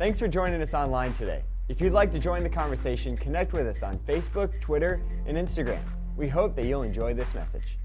Thanks for joining us online today. If you'd like to join the conversation, connect with us on Facebook, Twitter, and Instagram. We hope that you'll enjoy this message.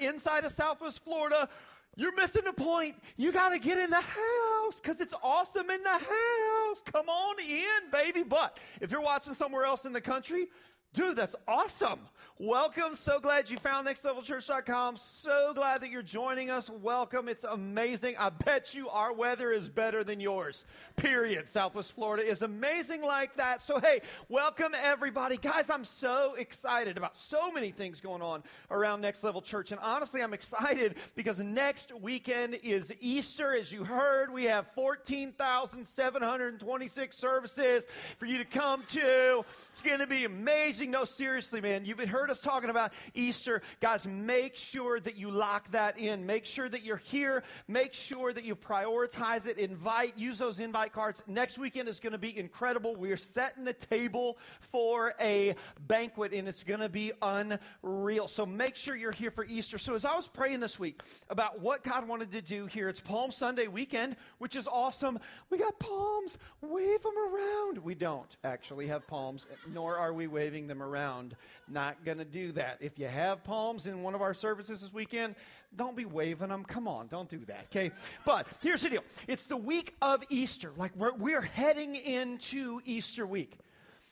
Inside of Southwest Florida, you're missing the point. You got to get in the house because it's awesome in the house. Come on in, baby. But if you're watching somewhere else in the country, Dude, that's awesome. Welcome. So glad you found nextlevelchurch.com. So glad that you're joining us. Welcome. It's amazing. I bet you our weather is better than yours. Period. Southwest Florida is amazing like that. So, hey, welcome everybody. Guys, I'm so excited about so many things going on around Next Level Church. And honestly, I'm excited because next weekend is Easter. As you heard, we have 14,726 services for you to come to. It's going to be amazing. No, seriously, man. You've heard us talking about Easter. Guys, make sure that you lock that in. Make sure that you're here. Make sure that you prioritize it. Invite, use those invite cards. Next weekend is going to be incredible. We're setting the table for a banquet, and it's going to be unreal. So make sure you're here for Easter. So as I was praying this week about what God wanted to do here, it's Palm Sunday weekend, which is awesome. We got palms. Wave them around. We don't actually have palms, nor are we waving them around. Not going to do that. If you have palms in one of our services this weekend, don't be waving them. Come on, don't do that, okay? But here's the deal it's the week of Easter. Like we're, we're heading into Easter week.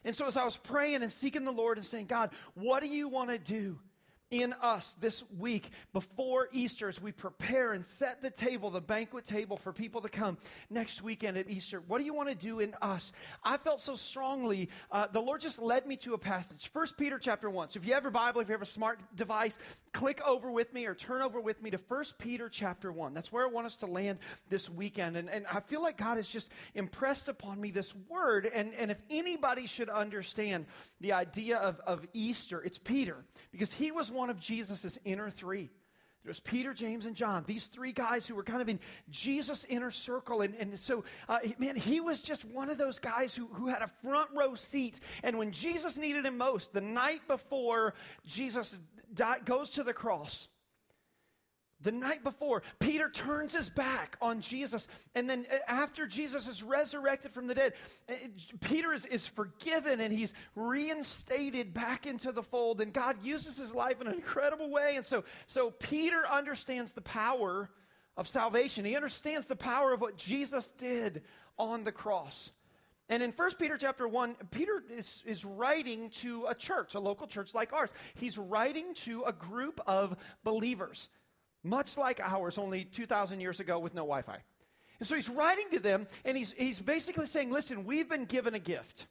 And so as I was praying and seeking the Lord and saying, God, what do you want to do? In us this week before Easter as we prepare and set the table, the banquet table for people to come next weekend at Easter. What do you want to do in us? I felt so strongly, uh, the Lord just led me to a passage, First Peter chapter 1. So if you have your Bible, if you have a smart device, click over with me or turn over with me to First Peter chapter 1. That's where I want us to land this weekend. And, and I feel like God has just impressed upon me this word. And, and if anybody should understand the idea of, of Easter, it's Peter, because he was one of Jesus' inner three. There was Peter, James, and John, these three guys who were kind of in Jesus' inner circle. And, and so, uh, man, he was just one of those guys who, who had a front row seat. And when Jesus needed him most, the night before Jesus died, goes to the cross, the night before, Peter turns his back on Jesus. And then uh, after Jesus is resurrected from the dead, uh, Peter is, is forgiven and he's reinstated back into the fold. And God uses his life in an incredible way. And so, so Peter understands the power of salvation. He understands the power of what Jesus did on the cross. And in 1 Peter chapter 1, Peter is, is writing to a church, a local church like ours. He's writing to a group of believers much like ours only 2,000 years ago with no Wi Fi. And so he's writing to them, and he's, he's basically saying, Listen, we've been given a gift.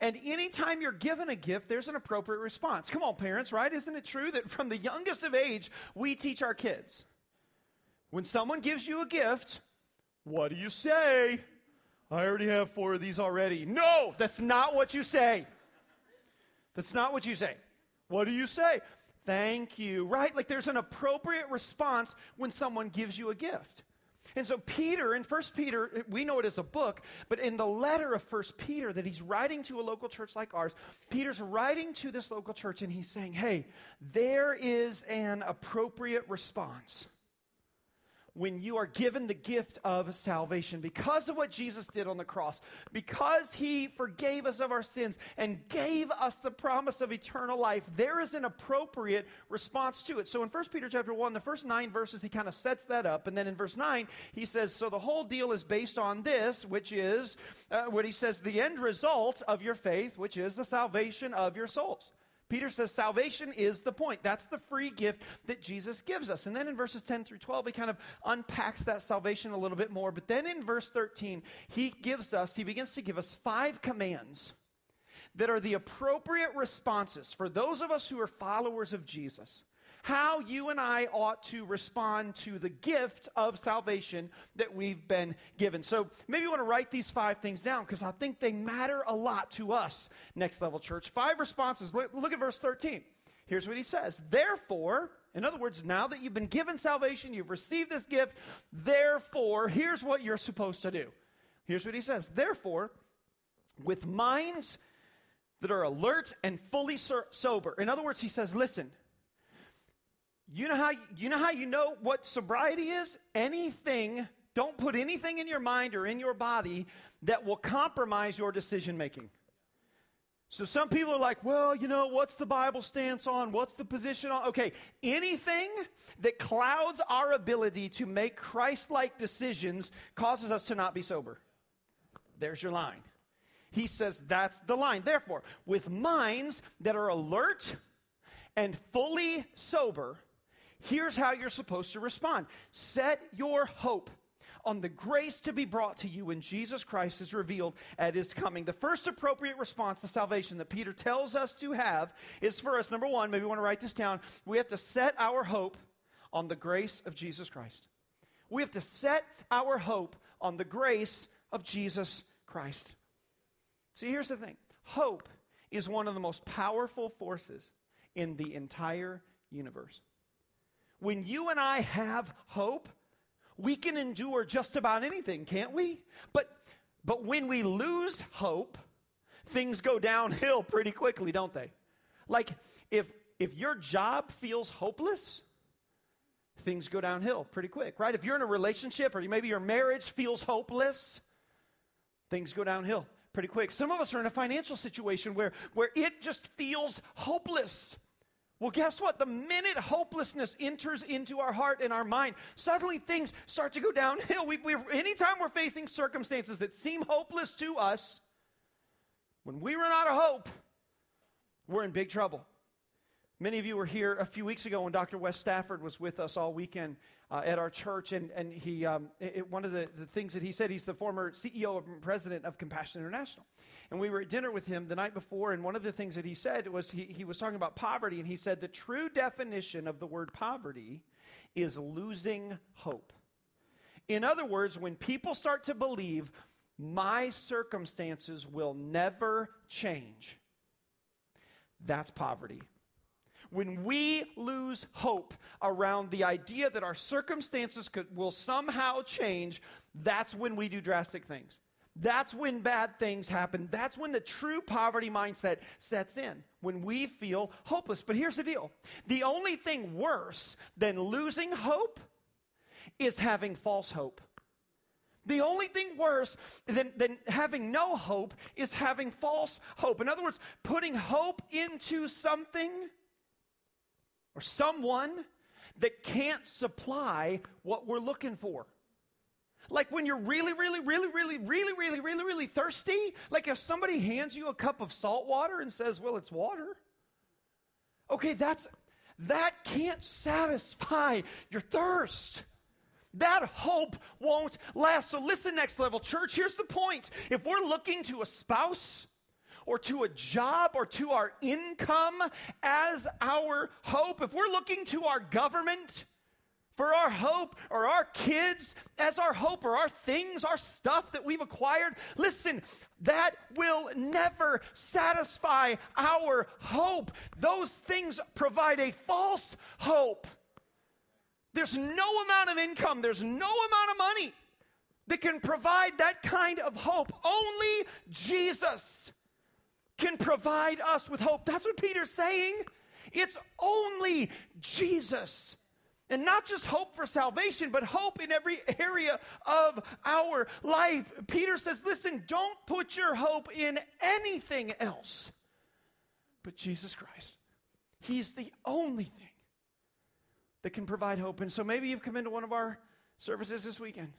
And anytime you're given a gift, there's an appropriate response. Come on, parents, right? Isn't it true that from the youngest of age, we teach our kids? When someone gives you a gift, what do you say? I already have four of these already. No, that's not what you say. That's not what you say. What do you say? Thank you, right? Like there's an appropriate response when someone gives you a gift. And so Peter, in First Peter, we know it as a book, but in the letter of First Peter that he's writing to a local church like ours, Peter's writing to this local church and he's saying, hey, there is an appropriate response when you are given the gift of salvation because of what Jesus did on the cross, because he forgave us of our sins and gave us the promise of eternal life, there is an appropriate response to it. So in 1 Peter chapter 1, the first 9 verses he kind of sets that up and then in verse 9 he says so the whole deal is based on this, which is uh, what he says the end result of your faith, which is the salvation of your souls. Peter says salvation is the point. That's the free gift that Jesus gives us. And then in verses 10 through 12, he kind of unpacks that salvation a little bit more. But then in verse 13, he gives us, he begins to give us five commands that are the appropriate responses for those of us who are followers of Jesus how you and I ought to respond to the gift of salvation that we've been given. So maybe you want to write these five things down because I think they matter a lot to us, Next Level Church. Five responses. Look, look at verse 13. Here's what he says Therefore, in other words, now that you've been given salvation, you've received this gift, therefore, here's what you're supposed to do. Here's what he says Therefore, with minds that are alert and fully sober. In other words, he says, listen, you know how you know how you know what sobriety is? Anything, don't put anything in your mind or in your body that will compromise your decision making. So some people are like, well, you know, what's the Bible stance on? What's the position on? Okay, anything that clouds our ability to make Christ like decisions causes us to not be sober. There's your line. He says that's the line. Therefore, with minds that are alert and fully sober, Here's how you're supposed to respond set your hope on the grace to be brought to you when Jesus Christ is revealed at his coming. The first appropriate response to salvation that Peter tells us to have is for us, number one, maybe you want to write this down. We have to set our hope on the grace of Jesus Christ. We have to set our hope on the grace of Jesus Christ. See, here's the thing hope is one of the most powerful forces in the entire universe. When you and I have hope, we can endure just about anything, can't we? But but when we lose hope, things go downhill pretty quickly, don't they? Like if if your job feels hopeless, things go downhill pretty quick, right? If you're in a relationship or maybe your marriage feels hopeless, things go downhill pretty quick. Some of us are in a financial situation where where it just feels hopeless. Well, guess what? The minute hopelessness enters into our heart and our mind, suddenly things start to go downhill. We, we, anytime we're facing circumstances that seem hopeless to us, when we run out of hope, we're in big trouble. Many of you were here a few weeks ago when Dr. Wes Stafford was with us all weekend uh, at our church, and, and he, um, it, one of the, the things that he said, he's the former CEO and president of Compassion International. And we were at dinner with him the night before, and one of the things that he said was he, he was talking about poverty, and he said the true definition of the word poverty is losing hope. In other words, when people start to believe my circumstances will never change, that's poverty when we lose hope around the idea that our circumstances could, will somehow change, that's when we do drastic things. That's when bad things happen. That's when the true poverty mindset sets in, when we feel hopeless. But here's the deal the only thing worse than losing hope is having false hope. The only thing worse than, than having no hope is having false hope. In other words, putting hope into something or someone that can't supply what we're looking for. Like when you're really, really, really, really, really, really, really, really thirsty, like if somebody hands you a cup of salt water and says, well, it's water. Okay, that's that can't satisfy your thirst. That hope won't last. So listen, next level church, here's the point. If we're looking to a spouse, or to a job or to our income as our hope, if we're looking to our government for our hope or our kids as our hope or our things, our stuff that we've acquired, listen, that will never satisfy our hope. Those things provide a false hope. There's no amount of income, there's no amount of money that can provide that kind of hope. Only Jesus can provide us with hope. That's what Peter's saying. It's only Jesus. And not just hope for salvation, but hope in every area of our life. Peter says, listen, don't put your hope in anything else but Jesus Christ. He's the only thing that can provide hope. And so maybe you've come into one of our services this weekend.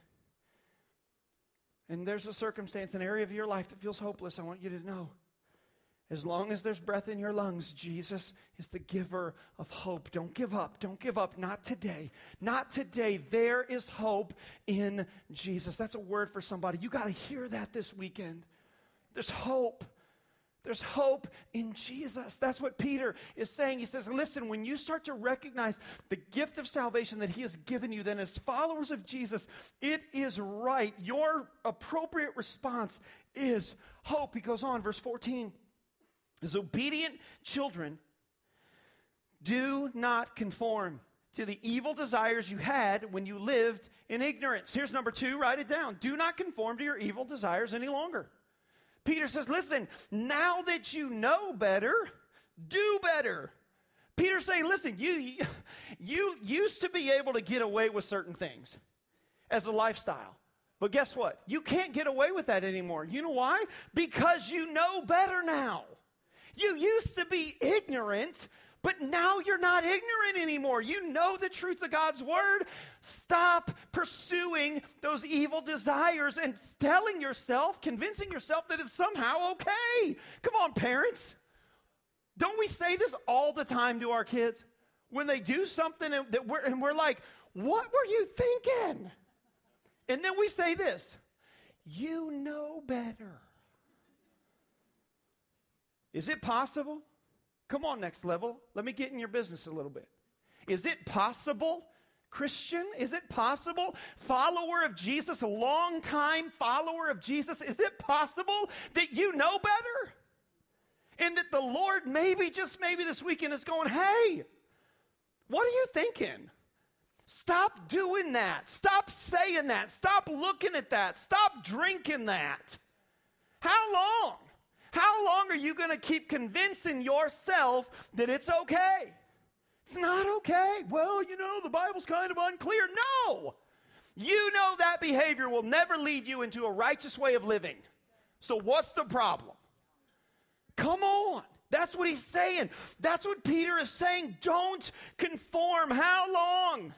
And there's a circumstance, an area of your life that feels hopeless. I want you to know As long as there's breath in your lungs, Jesus is the giver of hope. Don't give up. Don't give up. Not today. Not today. There is hope in Jesus. That's a word for somebody. You got to hear that this weekend. There's hope. There's hope in Jesus. That's what Peter is saying. He says, Listen, when you start to recognize the gift of salvation that he has given you, then as followers of Jesus, it is right. Your appropriate response is hope. He goes on, verse 14. As obedient children, do not conform to the evil desires you had when you lived in ignorance. Here's number two write it down. Do not conform to your evil desires any longer. Peter says, Listen, now that you know better, do better. Peter's saying, Listen, you, you used to be able to get away with certain things as a lifestyle. But guess what? You can't get away with that anymore. You know why? Because you know better now. You used to be ignorant, but now you're not ignorant anymore. You know the truth of God's word. Stop pursuing those evil desires and telling yourself, convincing yourself that it's somehow okay. Come on, parents. Don't we say this all the time to our kids? When they do something and, that we're, and we're like, what were you thinking? And then we say this, you know better. Is it possible? Come on, next level. Let me get in your business a little bit. Is it possible, Christian? Is it possible, follower of Jesus, long time follower of Jesus? Is it possible that you know better? And that the Lord maybe, just maybe this weekend is going, hey, what are you thinking? Stop doing that. Stop saying that. Stop looking at that. Stop drinking that. How long? How long are you going to keep convincing yourself that it's okay? It's not okay. Well, you know, the Bible's kind of unclear. No! You know that behavior will never lead you into a righteous way of living. So, what's the problem? Come on. That's what he's saying. That's what Peter is saying. Don't conform. How long?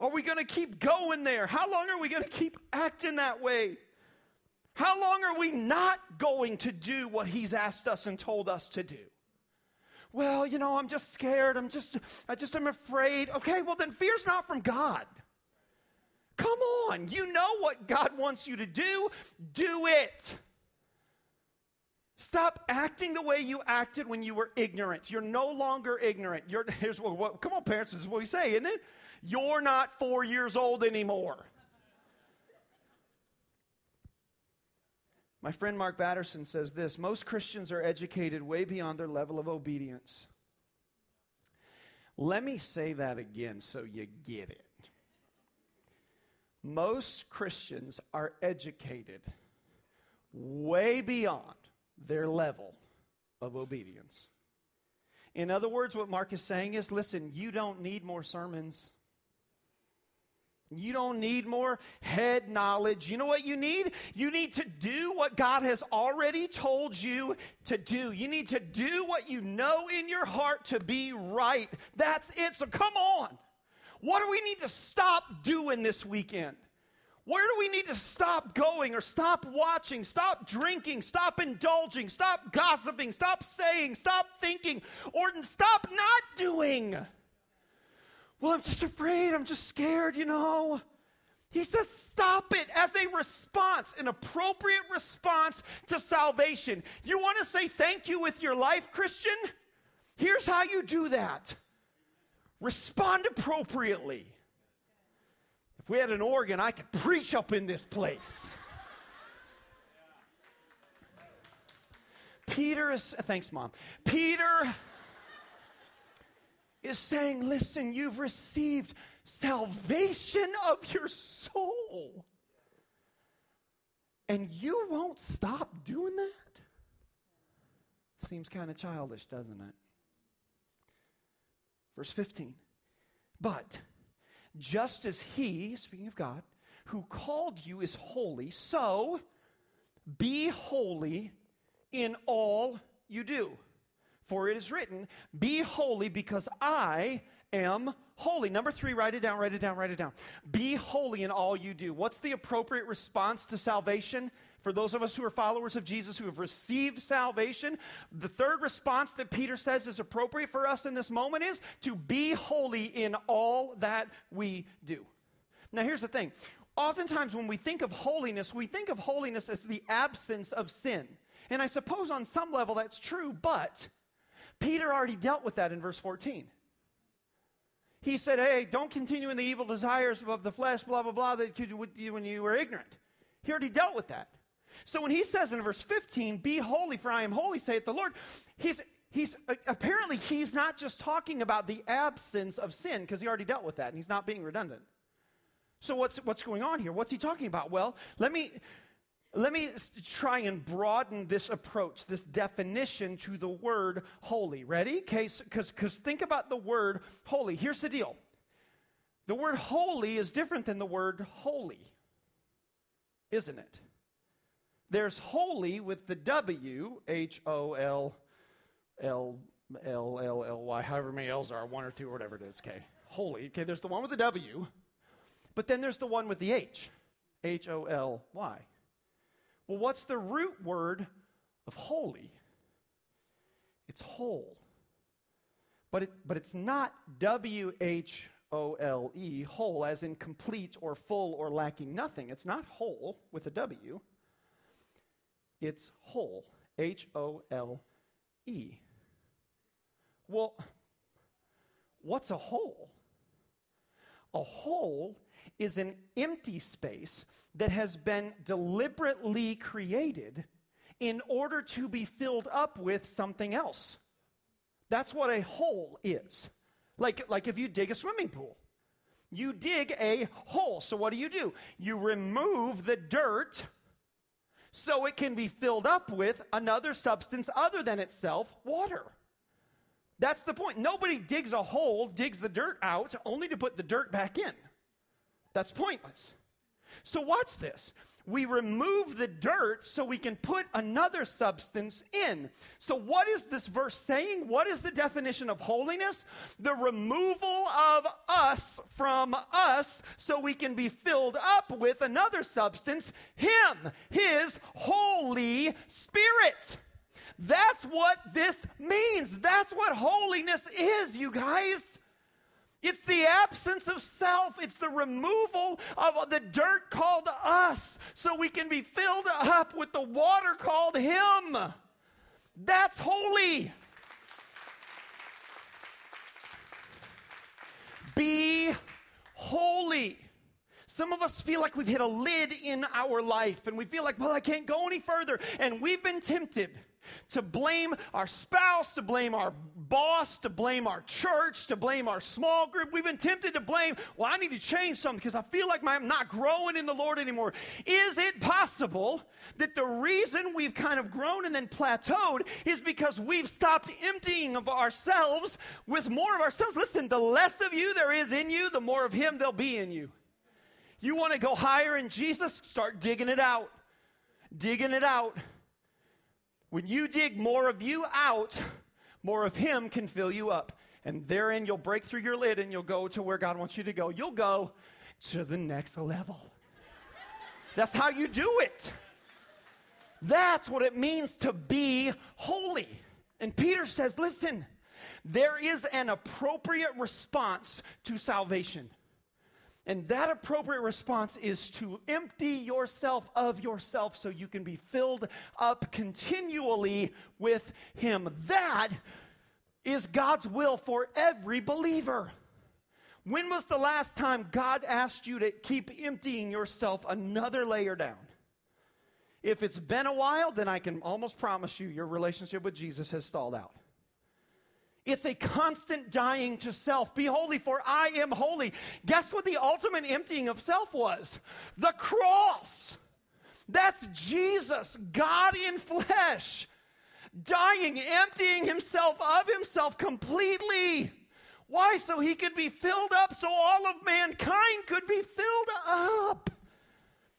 Are we going to keep going there? How long are we going to keep acting that way? How long are we not going to do what he's asked us and told us to do? Well, you know, I'm just scared. I'm just, I just am afraid. Okay, well, then fear's not from God. Come on. You know what God wants you to do. Do it. Stop acting the way you acted when you were ignorant. You're no longer ignorant. You're, here's what, what come on, parents, this is what we say, isn't it? You're not four years old anymore. My friend Mark Batterson says this most Christians are educated way beyond their level of obedience. Let me say that again so you get it. Most Christians are educated way beyond their level of obedience. In other words, what Mark is saying is listen, you don't need more sermons. You don't need more head knowledge. You know what you need? You need to do what God has already told you to do. You need to do what you know in your heart to be right. That's it. So come on. What do we need to stop doing this weekend? Where do we need to stop going or stop watching, stop drinking, stop indulging, stop gossiping, stop saying, stop thinking, or stop not doing? Well, I'm just afraid. I'm just scared, you know. He says, stop it as a response, an appropriate response to salvation. You want to say thank you with your life, Christian? Here's how you do that respond appropriately. If we had an organ, I could preach up in this place. Peter is, thanks, Mom. Peter is saying, listen, you've received salvation of your soul. And you won't stop doing that? Seems kind of childish, doesn't it? Verse 15. But just as he, speaking of God, who called you is holy, so be holy in all you do. For it is written, Be holy because I am holy. Number three, write it down, write it down, write it down. Be holy in all you do. What's the appropriate response to salvation? For those of us who are followers of Jesus who have received salvation, the third response that Peter says is appropriate for us in this moment is to be holy in all that we do. Now, here's the thing. Oftentimes, when we think of holiness, we think of holiness as the absence of sin. And I suppose on some level that's true, but Peter already dealt with that in verse 14. He said, Hey, don't continue in the evil desires of the flesh, blah, blah, blah, that you did when you were ignorant. He already dealt with that. So when he says in verse 15, Be holy, for I am holy, saith the Lord, he's, he's uh, apparently he's not just talking about the absence of sin, because he already dealt with that, and he's not being redundant. So what's, what's going on here? What's he talking about? Well, let me let me try and broaden this approach, this definition to the word holy. Ready? Because think about the word holy. Here's the deal the word holy is different than the word holy, isn't it? There's wholly with the W, H O L L L L L Y, however many L's are, one or two, or whatever it is, okay? Holy. Okay, there's the one with the W, but then there's the one with the H, H O L Y. Well, what's the root word of holy? It's hole. But, it, but it's not W H O L E, whole, as in complete or full or lacking nothing. It's not whole with a W. It's hole, H O L E. Well, what's a hole? A hole is an empty space that has been deliberately created in order to be filled up with something else. That's what a hole is. Like, like if you dig a swimming pool, you dig a hole. So, what do you do? You remove the dirt so it can be filled up with another substance other than itself, water. That's the point. Nobody digs a hole, digs the dirt out, only to put the dirt back in. That's pointless. So, watch this. We remove the dirt so we can put another substance in. So, what is this verse saying? What is the definition of holiness? The removal of us from us so we can be filled up with another substance, Him, His Holy Spirit. That's what this means. That's what holiness is, you guys. It's the absence of self. It's the removal of the dirt called us so we can be filled up with the water called Him. That's holy. Be holy. Some of us feel like we've hit a lid in our life and we feel like, well, I can't go any further. And we've been tempted to blame our spouse, to blame our boss, to blame our church, to blame our small group. We've been tempted to blame, well, I need to change something because I feel like I'm not growing in the Lord anymore. Is it possible that the reason we've kind of grown and then plateaued is because we've stopped emptying of ourselves with more of ourselves? Listen, the less of you there is in you, the more of Him there'll be in you. You want to go higher in Jesus? Start digging it out. Digging it out. When you dig more of you out, more of Him can fill you up. And therein, you'll break through your lid and you'll go to where God wants you to go. You'll go to the next level. That's how you do it. That's what it means to be holy. And Peter says, listen, there is an appropriate response to salvation. And that appropriate response is to empty yourself of yourself so you can be filled up continually with Him. That is God's will for every believer. When was the last time God asked you to keep emptying yourself another layer down? If it's been a while, then I can almost promise you your relationship with Jesus has stalled out. It's a constant dying to self. Be holy, for I am holy. Guess what the ultimate emptying of self was? The cross. That's Jesus, God in flesh, dying, emptying himself of himself completely. Why? So he could be filled up, so all of mankind could be filled up.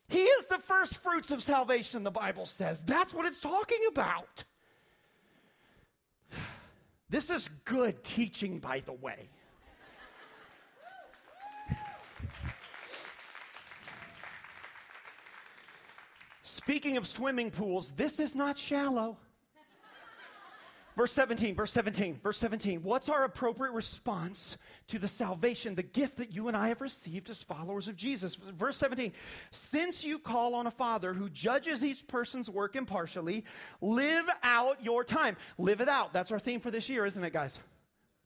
He is the first fruits of salvation, the Bible says. That's what it's talking about. This is good teaching, by the way. Speaking of swimming pools, this is not shallow. Verse 17, verse 17, verse 17. What's our appropriate response to the salvation, the gift that you and I have received as followers of Jesus? Verse 17. Since you call on a father who judges each person's work impartially, live out your time. Live it out. That's our theme for this year, isn't it, guys?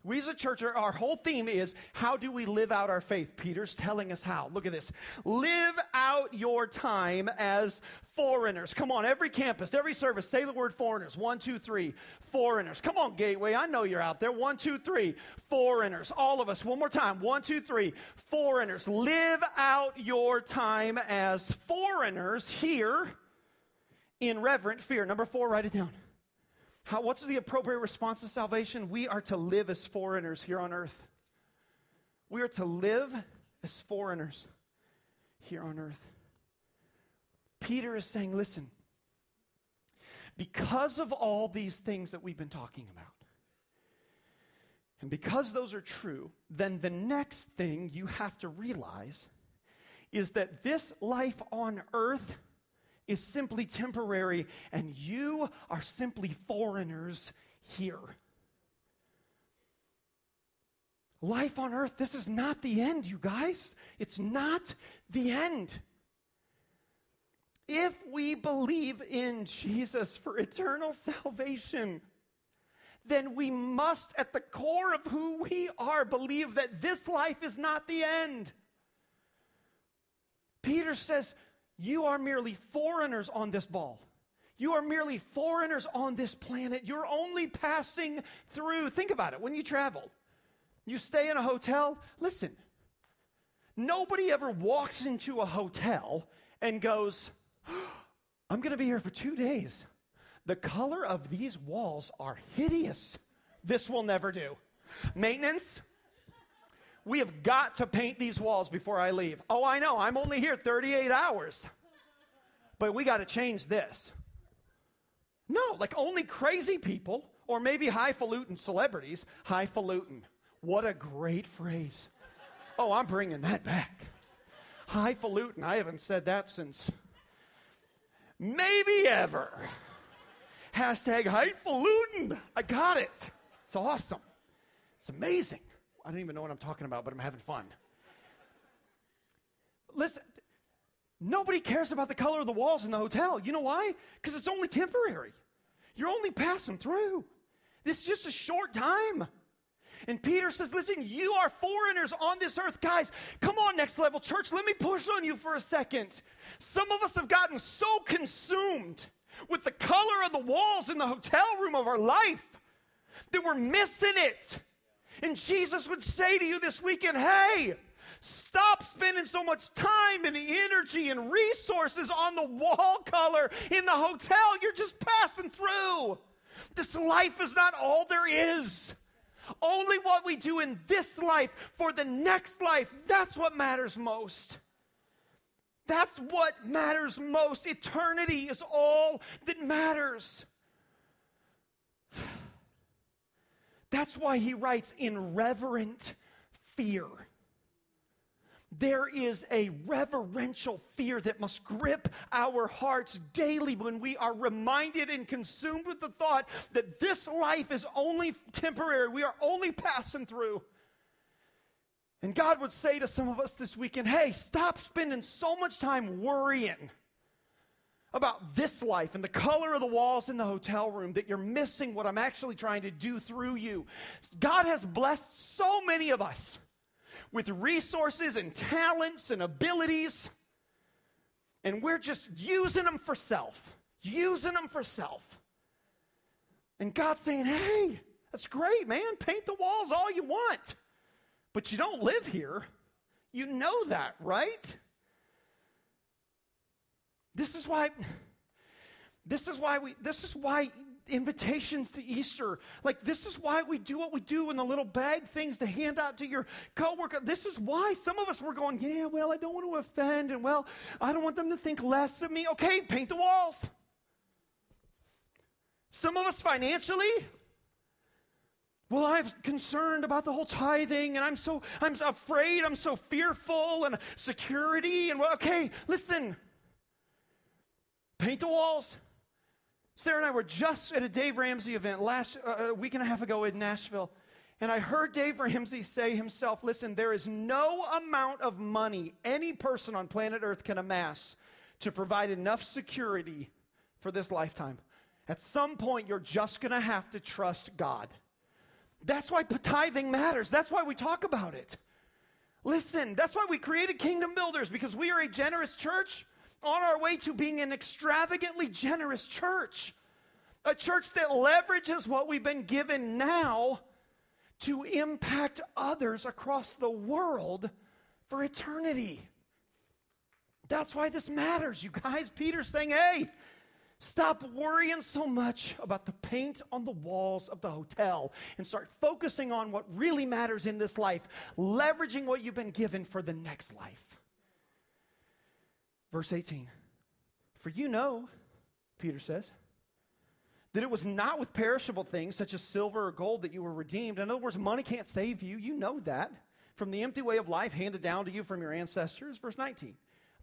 We as a church, our whole theme is how do we live out our faith? Peter's telling us how. Look at this. Live out your time as foreigners. Come on, every campus, every service, say the word foreigners. One, two, three. Foreigners. Come on, Gateway. I know you're out there. One, two, three. Foreigners. All of us. One more time. One, two, three. Foreigners. Live out your time as foreigners here in reverent fear. Number four, write it down. How, what's the appropriate response to salvation? We are to live as foreigners here on earth. We are to live as foreigners here on earth. Peter is saying, listen, because of all these things that we've been talking about, and because those are true, then the next thing you have to realize is that this life on earth is simply temporary, and you are simply foreigners here. Life on earth, this is not the end, you guys. It's not the end. If we believe in Jesus for eternal salvation, then we must, at the core of who we are, believe that this life is not the end. Peter says, you are merely foreigners on this ball. You are merely foreigners on this planet. You're only passing through. Think about it. When you travel, you stay in a hotel. Listen, nobody ever walks into a hotel and goes, I'm going to be here for two days. The color of these walls are hideous. This will never do. Maintenance, we have got to paint these walls before I leave. Oh, I know, I'm only here 38 hours. But we got to change this. No, like only crazy people or maybe highfalutin celebrities. Highfalutin. What a great phrase. Oh, I'm bringing that back. Highfalutin. I haven't said that since maybe ever. Hashtag highfalutin. I got it. It's awesome. It's amazing. I don't even know what I'm talking about, but I'm having fun. Listen, nobody cares about the color of the walls in the hotel. You know why? Because it's only temporary. You're only passing through. This is just a short time. And Peter says, Listen, you are foreigners on this earth. Guys, come on, next level church. Let me push on you for a second. Some of us have gotten so consumed with the color of the walls in the hotel room of our life that we're missing it. And Jesus would say to you this weekend, hey, Stop spending so much time and energy and resources on the wall color in the hotel. You're just passing through. This life is not all there is. Only what we do in this life for the next life, that's what matters most. That's what matters most. Eternity is all that matters. That's why he writes in reverent fear. There is a reverential fear that must grip our hearts daily when we are reminded and consumed with the thought that this life is only temporary. We are only passing through. And God would say to some of us this weekend hey, stop spending so much time worrying about this life and the color of the walls in the hotel room that you're missing what I'm actually trying to do through you. God has blessed so many of us with resources and talents and abilities, and we're just using them for self, using them for self. And God's saying, hey, that's great, man. Paint the walls all you want, but you don't live here. You know that, right? This is why this is why we this is why invitations to Easter. Like this is why we do what we do in the little bag things to hand out to your coworker. This is why some of us were going, yeah, well, I don't want to offend and well, I don't want them to think less of me. Okay, paint the walls. Some of us financially, well, I'm concerned about the whole tithing, and I'm so I'm afraid, I'm so fearful, and security, and well, okay, listen. Paint the walls. Sarah and I were just at a Dave Ramsey event last uh, a week and a half ago in Nashville. And I heard Dave Ramsey say himself, listen, there is no amount of money any person on planet Earth can amass to provide enough security for this lifetime. At some point, you're just going to have to trust God. That's why tithing matters. That's why we talk about it. Listen, that's why we created Kingdom Builders, because we are a generous church on our way to being an extravagantly generous church. A church that leverages what we've been given now to impact others across the world for eternity. That's why this matters, you guys. Peter's saying, hey, Stop worrying so much about the paint on the walls of the hotel and start focusing on what really matters in this life, leveraging what you've been given for the next life. Verse 18 For you know, Peter says, that it was not with perishable things such as silver or gold that you were redeemed. In other words, money can't save you. You know that from the empty way of life handed down to you from your ancestors. Verse 19.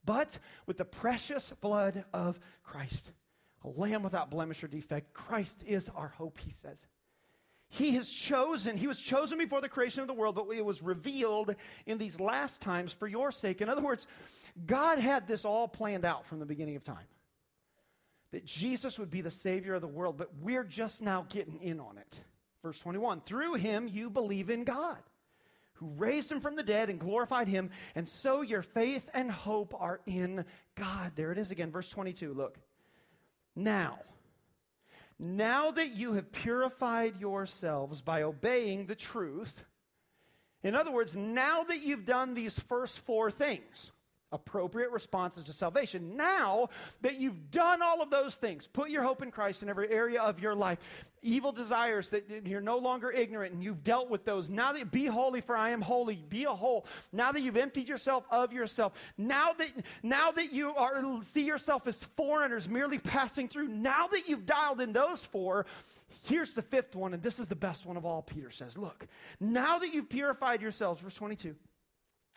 But with the precious blood of Christ a lamb without blemish or defect. Christ is our hope, he says. He has chosen, he was chosen before the creation of the world, but it was revealed in these last times for your sake. In other words, God had this all planned out from the beginning of time. That Jesus would be the Savior of the world, but we're just now getting in on it. Verse 21 Through him you believe in God, who raised him from the dead and glorified him, and so your faith and hope are in God. There it is again, verse 22. Look. Now, now that you have purified yourselves by obeying the truth, in other words, now that you've done these first four things, appropriate responses to salvation. Now that you've done all of those things, put your hope in Christ in every area of your life. Evil desires that you're no longer ignorant and you've dealt with those. Now that be holy for I am holy, be a hole. Now that you've emptied yourself of yourself. Now that now that you are see yourself as foreigners merely passing through. Now that you've dialed in those four, here's the fifth one and this is the best one of all Peter says. Look, now that you've purified yourselves verse 22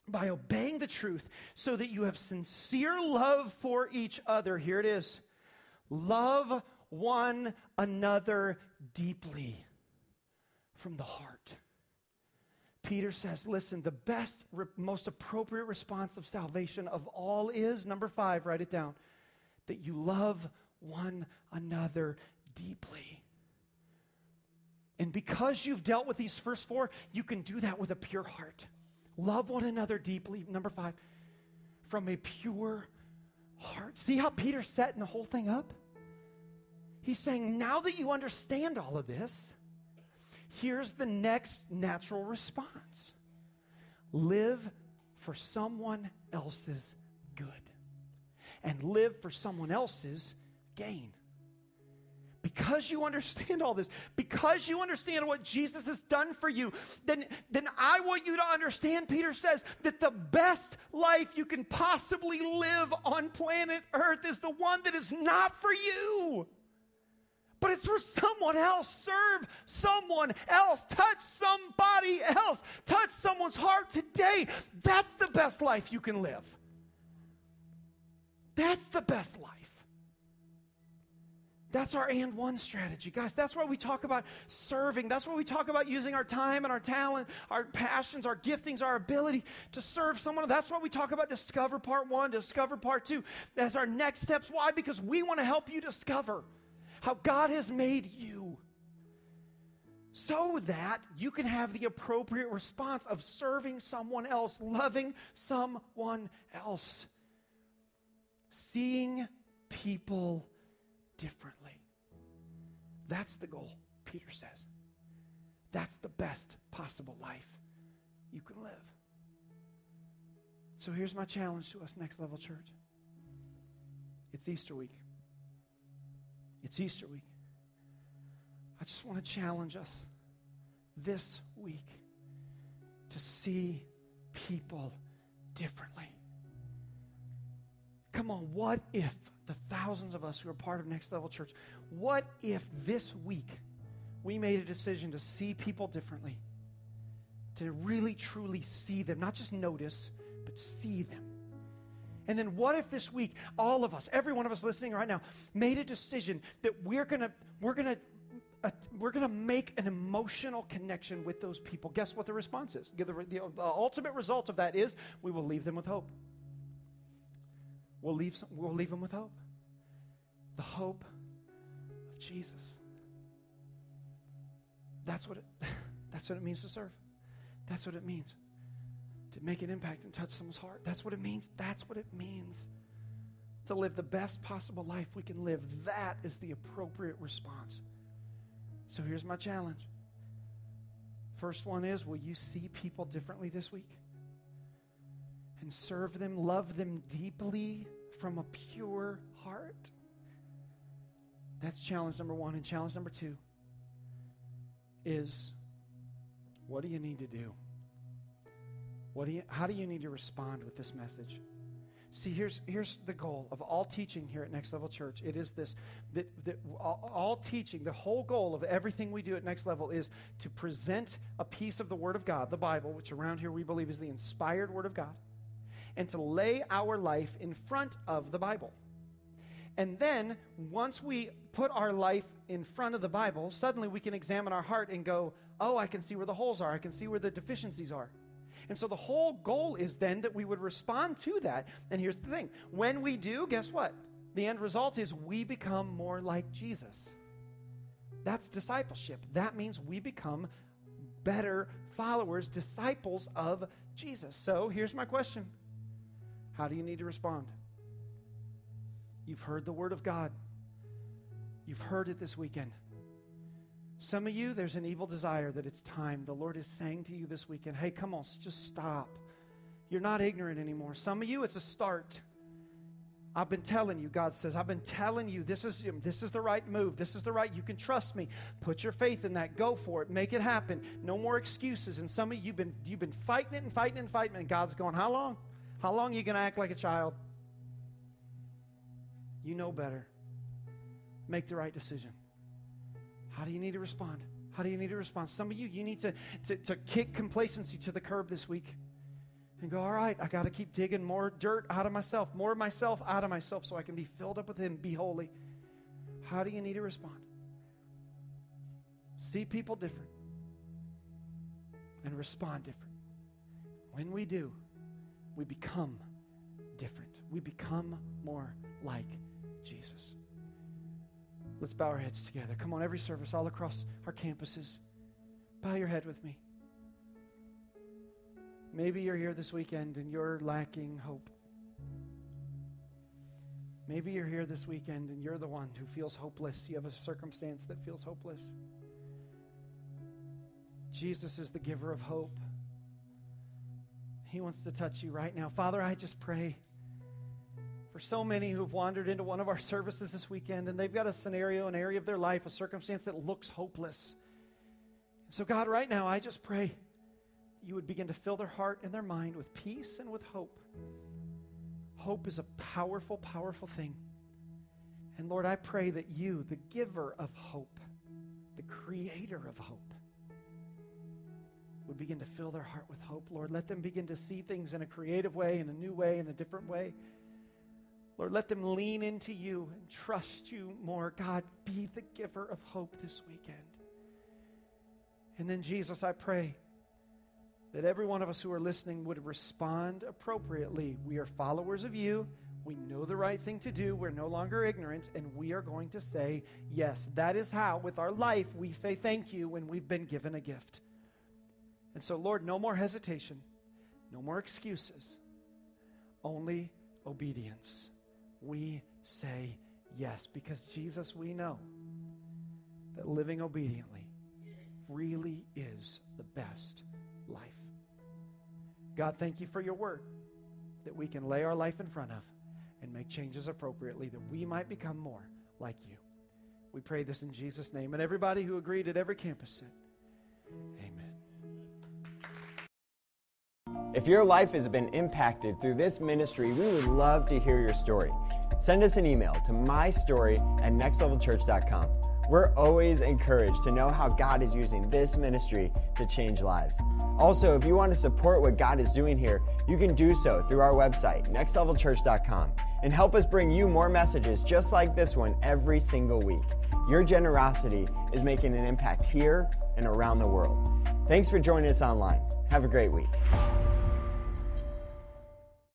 by obeying the truth so that you have sincere love for each other. Here it is love one another deeply from the heart. Peter says, listen, the best, most appropriate response of salvation of all is number five, write it down, that you love one another deeply. And because you've dealt with these first four, you can do that with a pure heart. Love one another deeply. Number five, from a pure heart. See how Peter's setting the whole thing up? He's saying, now that you understand all of this, here's the next natural response live for someone else's good and live for someone else's gain because you understand all this, because you understand what Jesus has done for you, then, then I want you to understand, Peter says, that the best life you can possibly live on planet Earth is the one that is not for you. But it's for someone else. Serve someone else. Touch somebody else. Touch someone's heart today. That's the best life you can live. That's the best life. That's our and one strategy. Guys, that's why we talk about serving. That's why we talk about using our time and our talent, our passions, our giftings, our ability to serve someone. That's why we talk about discover part one, discover part two as our next steps. Why? Because we want to help you discover how God has made you so that you can have the appropriate response of serving someone else, loving someone else, seeing people differently. That's the goal, Peter says. That's the best possible life you can live. So here's my challenge to us, Next Level Church. It's Easter week. It's Easter week. I just want to challenge us this week to see people differently. Come on, what if the thousands of us who are part of Next Level Church, what if this week we made a decision to see people differently? To really truly see them, not just notice, but see them. And then what if this week, all of us, every one of us listening right now, made a decision that we're gonna, we're gonna, uh, we're gonna make an emotional connection with those people. Guess what the response is? The, the, the ultimate result of that is we will leave them with hope. We'll leave, some, we'll leave them with hope. The hope of Jesus. That's what it, that's what it means to serve. That's what it means to make an impact and touch someone's heart. That's what it means. That's what it means to live the best possible life we can live. That is the appropriate response. So here's my challenge. First one is will you see people differently this week? And serve them, love them deeply from a pure heart? That's challenge number one. And challenge number two is what do you need to do? What do you, how do you need to respond with this message? See, here's, here's the goal of all teaching here at Next Level Church. It is this that, that all, all teaching, the whole goal of everything we do at Next Level is to present a piece of the Word of God, the Bible, which around here we believe is the inspired Word of God, and to lay our life in front of the Bible. And then, once we put our life in front of the Bible, suddenly we can examine our heart and go, oh, I can see where the holes are. I can see where the deficiencies are. And so the whole goal is then that we would respond to that. And here's the thing when we do, guess what? The end result is we become more like Jesus. That's discipleship. That means we become better followers, disciples of Jesus. So here's my question How do you need to respond? You've heard the word of God. You've heard it this weekend. Some of you, there's an evil desire that it's time. The Lord is saying to you this weekend, hey, come on, just stop. You're not ignorant anymore. Some of you, it's a start. I've been telling you, God says, I've been telling you this is um, this is the right move. This is the right. You can trust me. Put your faith in that. Go for it. Make it happen. No more excuses. And some of you you've been you've been fighting it and fighting it and fighting it. And God's going, How long? How long are you gonna act like a child? You know better. Make the right decision. How do you need to respond? How do you need to respond? Some of you, you need to, to, to kick complacency to the curb this week and go, all right, I got to keep digging more dirt out of myself, more of myself out of myself so I can be filled up with Him, be holy. How do you need to respond? See people different and respond different. When we do, we become different. We become more like Jesus. Let's bow our heads together. Come on, every service all across our campuses. Bow your head with me. Maybe you're here this weekend and you're lacking hope. Maybe you're here this weekend and you're the one who feels hopeless. You have a circumstance that feels hopeless. Jesus is the giver of hope. He wants to touch you right now. Father, I just pray for so many who've wandered into one of our services this weekend and they've got a scenario, an area of their life, a circumstance that looks hopeless. So, God, right now, I just pray you would begin to fill their heart and their mind with peace and with hope. Hope is a powerful, powerful thing. And Lord, I pray that you, the giver of hope, the creator of hope, would begin to fill their heart with hope. Lord, let them begin to see things in a creative way, in a new way, in a different way. Lord, let them lean into you and trust you more. God, be the giver of hope this weekend. And then, Jesus, I pray that every one of us who are listening would respond appropriately. We are followers of you. We know the right thing to do. We're no longer ignorant, and we are going to say yes. That is how, with our life, we say thank you when we've been given a gift. And so, Lord, no more hesitation, no more excuses, only obedience we say yes. Because, Jesus, we know that living obediently really is the best life. God, thank you for your word that we can lay our life in front of and make changes appropriately that we might become more like you. We pray this in Jesus' name. And everybody who agreed at every campus said, Amen. If your life has been impacted through this ministry, we would love to hear your story. Send us an email to mystory at nextlevelchurch.com We're always encouraged to know how God is using this ministry to change lives. Also, if you want to support what God is doing here, you can do so through our website, nextlevelchurch.com, and help us bring you more messages just like this one every single week. Your generosity is making an impact here and around the world. Thanks for joining us online. Have a great week.